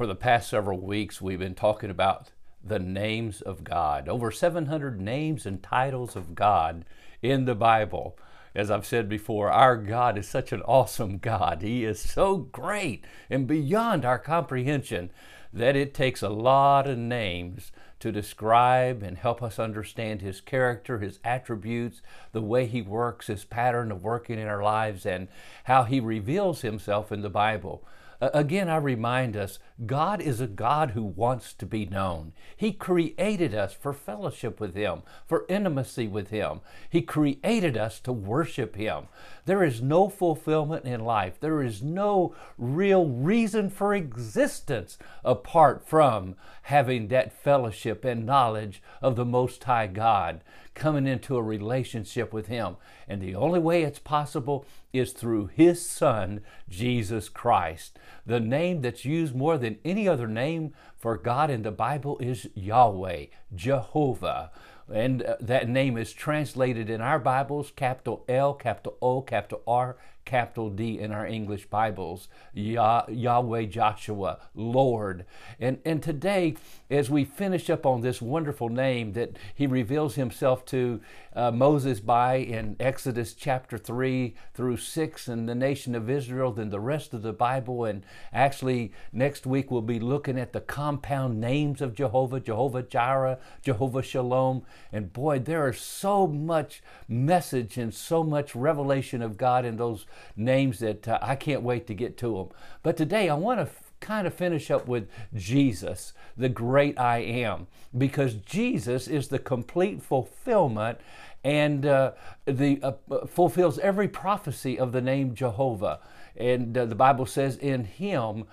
For the past several weeks, we've been talking about the names of God. Over 700 names and titles of God in the Bible. As I've said before, our God is such an awesome God. He is so great and beyond our comprehension that it takes a lot of names to describe and help us understand His character, His attributes, the way He works, His pattern of working in our lives, and how He reveals Himself in the Bible. Again, I remind us God is a God who wants to be known. He created us for fellowship with Him, for intimacy with Him. He created us to worship Him. There is no fulfillment in life, there is no real reason for existence apart from having that fellowship and knowledge of the Most High God, coming into a relationship with Him. And the only way it's possible is through His Son, Jesus Christ. The name that's used more than any other name for God in the Bible is Yahweh, Jehovah. And uh, that name is translated in our Bibles capital L, capital O, capital R, capital D in our English Bibles, Yah, Yahweh Joshua, Lord. And, and today, as we finish up on this wonderful name that he reveals himself to uh, Moses by in Exodus chapter 3 through 6 and the nation of Israel, then the rest of the Bible. And actually, next week we'll be looking at the compound names of Jehovah, Jehovah Jireh, Jehovah Shalom. And boy, there is so much message and so much revelation of God in those names that uh, I can't wait to get to them. But today I want to f- kind of finish up with Jesus, the great I am, because Jesus is the complete fulfillment and uh, the uh, fulfills every prophecy of the name Jehovah. And uh, the Bible says, in Him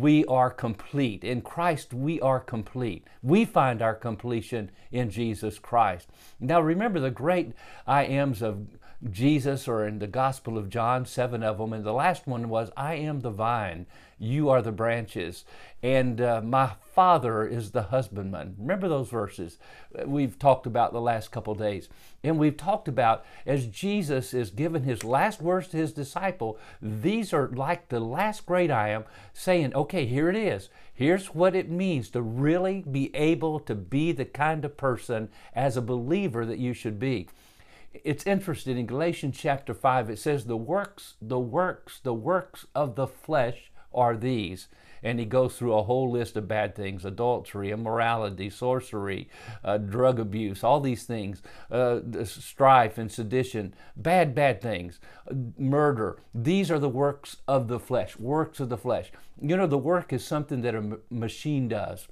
we are complete. In Christ we are complete. We find our completion in Jesus Christ. Now remember the great I ams of Jesus or in the Gospel of John, seven of them. And the last one was, I am the vine, you are the branches, and uh, my Father is the husbandman. Remember those verses we've talked about the last couple days. And we've talked about as Jesus is giving his last words to his disciple, these are like the last great I am saying, okay, here it is. Here's what it means to really be able to be the kind of person as a believer that you should be it's interesting. In Galatians chapter 5 it says the works the works the works of the flesh are these. And he goes through a whole list of bad things adultery immorality sorcery uh, drug abuse all these things uh, strife and sedition bad bad things murder. These are the works of the flesh works of the flesh. You know the work is something that a machine does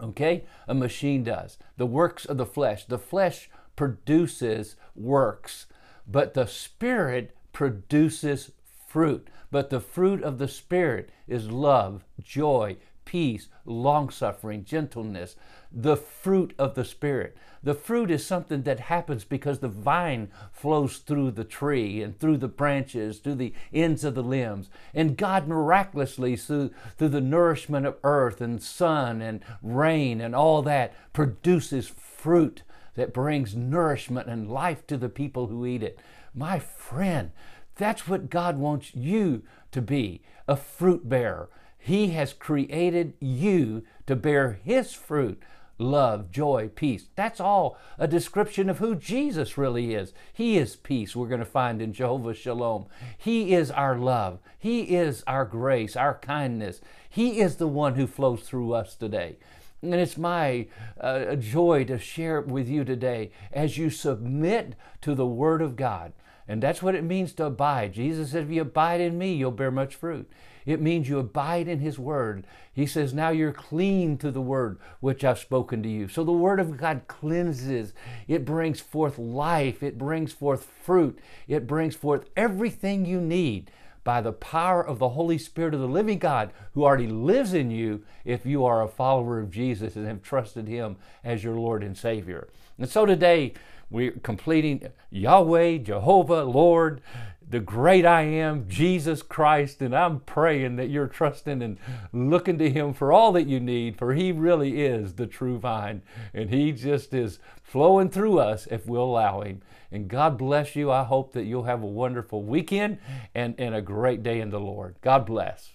okay? A machine does. The works of the flesh. The flesh produces works, but the Spirit produces fruit. But the fruit of the Spirit is love, joy, peace, long suffering, gentleness, the fruit of the Spirit. The fruit is something that happens because the vine flows through the tree and through the branches, through the ends of the limbs. And God miraculously, through, through the nourishment of earth and sun and rain and all that, produces fruit that brings nourishment and life to the people who eat it. My friend, that's what God wants you to be a fruit bearer. He has created you to bear His fruit love, joy, peace. That's all a description of who Jesus really is. He is peace, we're going to find in Jehovah Shalom. He is our love. He is our grace, our kindness. He is the one who flows through us today. And it's my uh, joy to share it with you today as you submit to the Word of God. And that's what it means to abide. Jesus said, If you abide in me, you'll bear much fruit. It means you abide in His Word. He says, Now you're clean to the Word which I've spoken to you. So the Word of God cleanses. It brings forth life. It brings forth fruit. It brings forth everything you need by the power of the Holy Spirit of the living God who already lives in you if you are a follower of Jesus and have trusted Him as your Lord and Savior. And so today, we're completing Yahweh, Jehovah, Lord, the great I am, Jesus Christ, and I'm praying that you're trusting and looking to Him for all that you need, for He really is the true vine, and He just is flowing through us if we'll allow Him. And God bless you. I hope that you'll have a wonderful weekend and, and a great day in the Lord. God bless.